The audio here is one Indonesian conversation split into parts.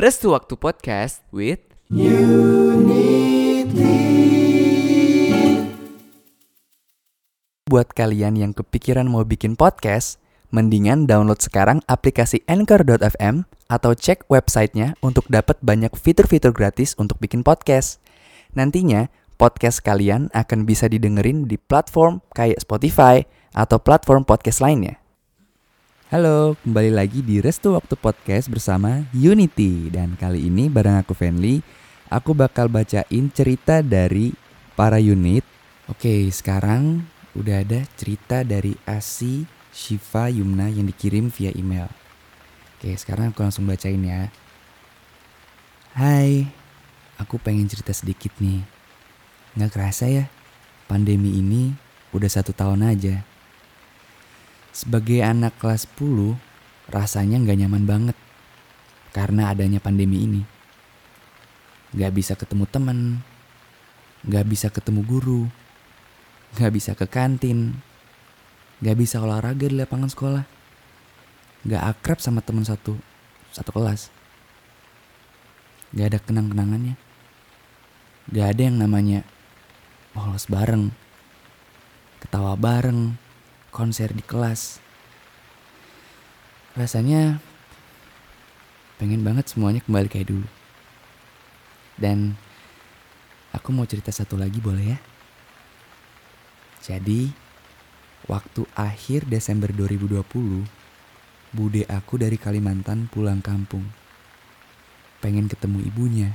Restu Waktu Podcast with Buat kalian yang kepikiran mau bikin podcast, mendingan download sekarang aplikasi Anchor.fm atau cek websitenya untuk dapat banyak fitur-fitur gratis untuk bikin podcast. Nantinya, podcast kalian akan bisa didengerin di platform kayak Spotify atau platform podcast lainnya. Halo, kembali lagi di Restu Waktu Podcast bersama Unity. Dan kali ini bareng aku Fenly Aku bakal bacain cerita dari para unit. Oke, sekarang udah ada cerita dari Asi Shiva Yumna yang dikirim via email. Oke, sekarang aku langsung bacain ya. Hai, aku pengen cerita sedikit nih. Nggak kerasa ya, pandemi ini udah satu tahun aja sebagai anak kelas 10, rasanya nggak nyaman banget karena adanya pandemi ini. Nggak bisa ketemu teman, nggak bisa ketemu guru, nggak bisa ke kantin, nggak bisa olahraga di lapangan sekolah, nggak akrab sama teman satu satu kelas, nggak ada kenang-kenangannya, nggak ada yang namanya bolos bareng, ketawa bareng, konser di kelas. Rasanya pengen banget semuanya kembali kayak dulu. Dan aku mau cerita satu lagi boleh ya? Jadi, waktu akhir Desember 2020, bude aku dari Kalimantan pulang kampung. Pengen ketemu ibunya,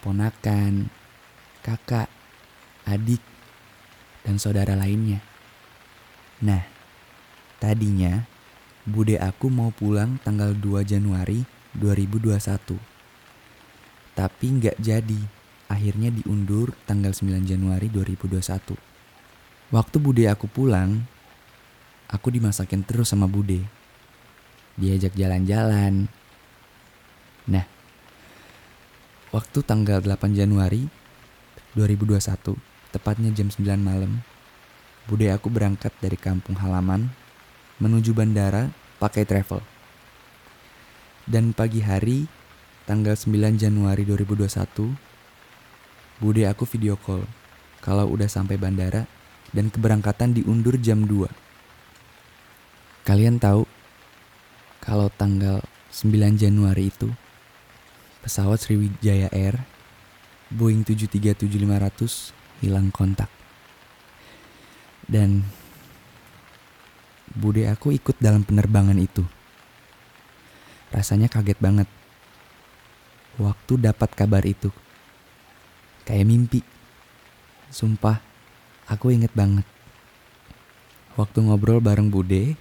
ponakan, kakak, adik, dan saudara lainnya. Nah, tadinya bude aku mau pulang tanggal 2 Januari 2021. Tapi nggak jadi, akhirnya diundur tanggal 9 Januari 2021. Waktu bude aku pulang, aku dimasakin terus sama bude. Diajak jalan-jalan. Nah, waktu tanggal 8 Januari 2021, tepatnya jam 9 malam, Bude aku berangkat dari kampung halaman menuju bandara pakai travel. Dan pagi hari, tanggal 9 Januari 2021, Bude aku video call kalau udah sampai bandara dan keberangkatan diundur jam 2. Kalian tahu kalau tanggal 9 Januari itu pesawat Sriwijaya Air Boeing 737-500 hilang kontak. Dan bude aku ikut dalam penerbangan itu. Rasanya kaget banget. Waktu dapat kabar itu. Kayak mimpi. Sumpah, aku inget banget. Waktu ngobrol bareng bude,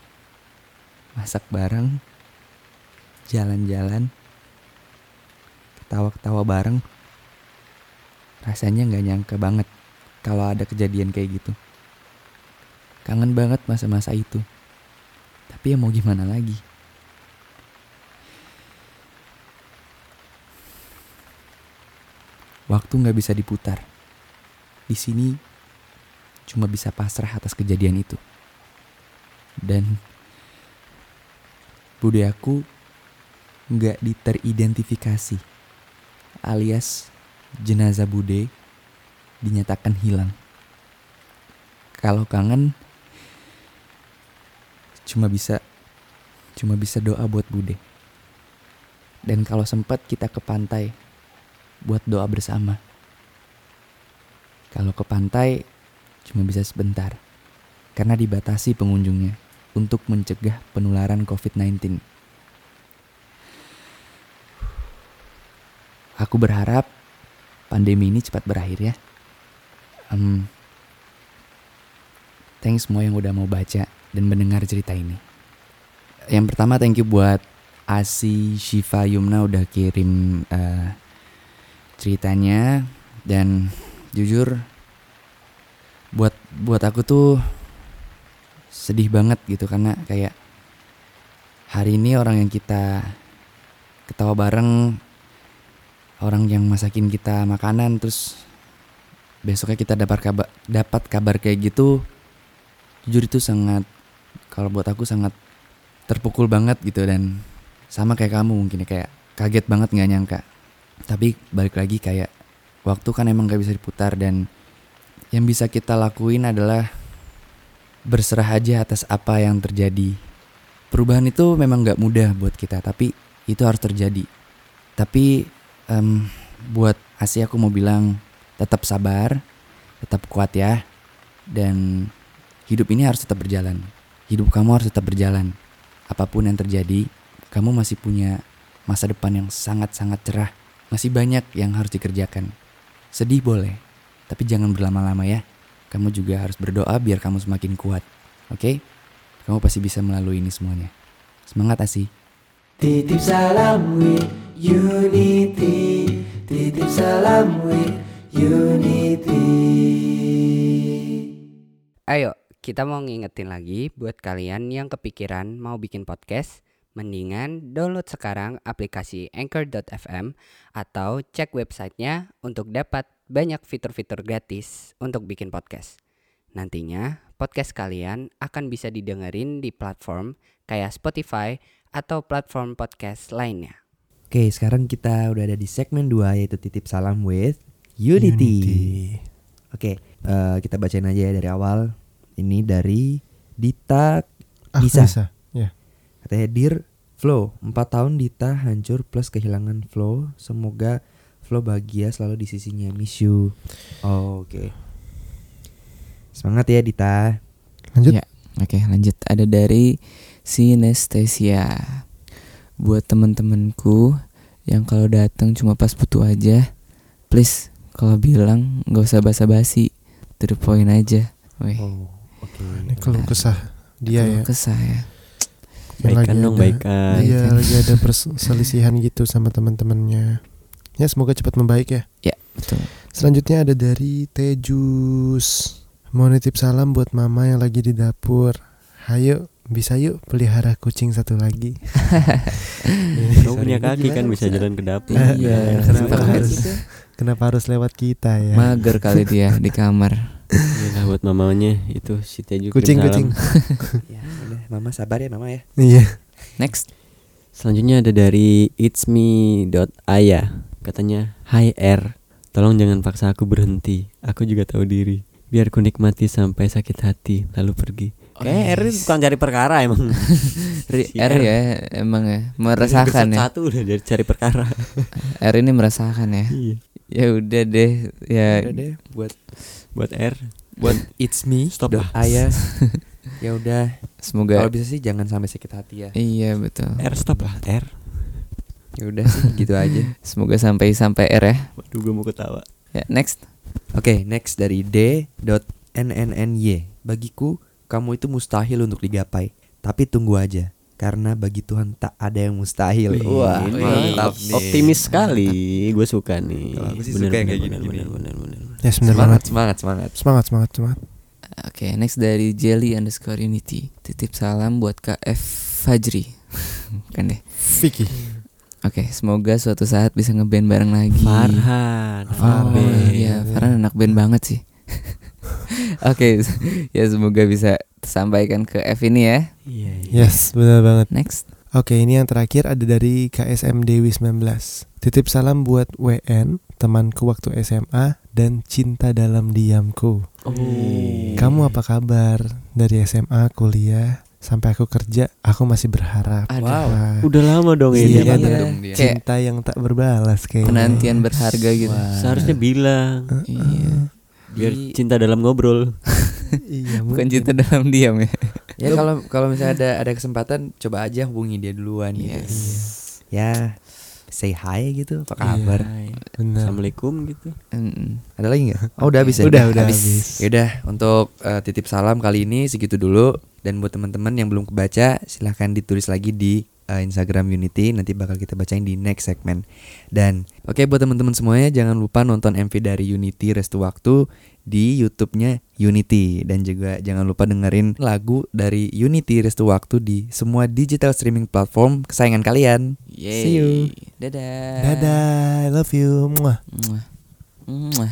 masak bareng, jalan-jalan, ketawa-ketawa bareng. Rasanya nggak nyangka banget kalau ada kejadian kayak gitu. Kangen banget masa-masa itu. Tapi ya mau gimana lagi? Waktu nggak bisa diputar. Di sini cuma bisa pasrah atas kejadian itu. Dan bude aku nggak diteridentifikasi alias jenazah bude dinyatakan hilang. Kalau kangen cuma bisa cuma bisa doa buat Bude. Dan kalau sempat kita ke pantai buat doa bersama. Kalau ke pantai cuma bisa sebentar karena dibatasi pengunjungnya untuk mencegah penularan COVID-19. Aku berharap pandemi ini cepat berakhir ya. Um, thanks semua yang udah mau baca dan mendengar cerita ini. Yang pertama thank you buat Asi Shiva Yumna udah kirim uh, ceritanya dan jujur buat buat aku tuh sedih banget gitu karena kayak hari ini orang yang kita ketawa bareng orang yang masakin kita makanan terus besoknya kita dapat kabar dapat kabar kayak gitu jujur itu sangat kalau buat aku sangat terpukul banget gitu dan sama kayak kamu mungkin ya kayak kaget banget nggak nyangka. Tapi balik lagi kayak waktu kan emang gak bisa diputar dan yang bisa kita lakuin adalah berserah aja atas apa yang terjadi. Perubahan itu memang gak mudah buat kita, tapi itu harus terjadi. Tapi em, buat Asia aku mau bilang tetap sabar, tetap kuat ya, dan hidup ini harus tetap berjalan. Hidup kamu harus tetap berjalan. Apa pun yang terjadi, kamu masih punya masa depan yang sangat-sangat cerah. Masih banyak yang harus dikerjakan. Sedih boleh, tapi jangan berlama-lama ya. Kamu juga harus berdoa biar kamu semakin kuat. Oke? Kamu pasti bisa melalui ini semuanya. Semangat Asi. Titip salam with unity Titip salam with unity Ayo, kita mau ngingetin lagi buat kalian yang kepikiran mau bikin podcast, mendingan download sekarang aplikasi Anchor.fm atau cek websitenya untuk dapat banyak fitur-fitur gratis untuk bikin podcast. Nantinya, podcast kalian akan bisa didengerin di platform kayak Spotify atau platform podcast lainnya. Oke, sekarang kita udah ada di segmen 2 yaitu titip salam with Unity. Oke, eh, kita bacain aja ya dari awal. Ini dari Dita Ah, Nisa. Nisa. Ya. Katanya Dear Flo, 4 tahun Dita hancur plus kehilangan Flo. Semoga Flo bahagia selalu di sisinya. Miss you. Oh, Oke. Semangat ya Dita. Lanjut. Ya, oke lanjut. Ada dari Sinestesia. Buat teman-temanku yang kalau datang cuma pas butuh aja, please kalau bilang nggak usah basa-basi, to the point aja. Weh, Oh, oke. Ini keluh kesah dia ya. kesah ya. Yang Baikan lagi dong, ada- baikan. Iya, lagi ada perselisihan gitu sama teman-temannya. Ya semoga cepat membaik ya. Ya, betul. Selanjutnya ada dari Tejus. Mau nitip salam buat mama yang lagi di dapur. Hayo, bisa yuk pelihara kucing satu lagi. Kamu punya kaki kan bisa jalan ke dapur. Iya, Kenapa harus? kenapa harus lewat kita ya? Mager kali dia di kamar. Iyalah buat mamanya itu si Teju kirim kucing salam. kucing. Ya, udah, Mama sabar ya Mama ya. Iya. Next. Selanjutnya ada dari it's me.aya Katanya Hi R Tolong jangan paksa aku berhenti Aku juga tahu diri Biar ku nikmati sampai sakit hati Lalu pergi Kayak R itu tukang cari perkara emang Si R R. ya emang ya meresahkan ya. Satu udah dari cari perkara R ini meresahkan ya. Iya Ya udah deh, ya Udah deh buat Buat R buat it's me Stop dot lah. ayah. ya udah. semoga Kalau bisa sih jangan sampai sakit hati ya. Iya betul. R stop lah R Ya udah sih gitu aja. Semoga sampai sampai R ya. Waduh gue mau ketawa Ya next. Oke, next dari D.NNNY. Bagiku, kamu itu mustahil untuk digapai. Tapi tunggu aja. Karena bagi Tuhan tak ada yang mustahil. Wah, Ini mantap nih. Optimis sekali Gue suka nih Kalau aku sih Bener, suka yang bener, kayak bener, bener, bener. Ya Semangat, banget. semangat, semangat. Semangat, semangat, semangat. Oke, next dari Jelly underscore Unity. Titip salam buat KF Fajri. Bukan deh. Vicky. Oke, semoga suatu saat bisa ngeband bareng lagi. Farhan Oh Farhan. iya, Farhan anak band banget sih. Oke, ya semoga bisa tersampaikan ke F ini ya. Iya iya Yes, benar banget. Next. Oke, ini yang terakhir ada dari KSM Dewi 19. Titip salam buat WN, temanku waktu SMA dan cinta dalam diamku. Oh. Kamu apa kabar? Dari SMA, kuliah, sampai aku kerja, aku masih berharap. Wow. Wah, Udah lama dong Iya, ini banget iya. dong dia. Kayak cinta yang tak berbalas kayaknya. penantian berharga gitu. Seharusnya bilang Iya. biar cinta dalam ngobrol. Iya, Bukan mungkin. cinta dalam diam ya. Ya kalau kalau misalnya ada ada kesempatan coba aja hubungi dia duluan gitu. Yes. Ya say hi gitu apa Iya. kabar? Benar. Assalamualaikum gitu. Mm-mm. Ada lagi nggak? Oh udah habis ya? Udah, udah habis. Yaudah untuk eh, titip salam kali ini segitu dulu dan buat teman-teman yang belum kebaca silahkan ditulis lagi di eh, Instagram Unity nanti bakal kita bacain di next segmen dan oke buat teman-teman semuanya jangan lupa nonton MV dari Unity Restu Waktu di YouTube-nya Unity dan juga jangan lupa dengerin lagu dari Unity Restu Waktu di semua digital streaming platform kesayangan kalian. Yeay. See you. Dadah. Dadah, I love you. Muah. Muah. Muah.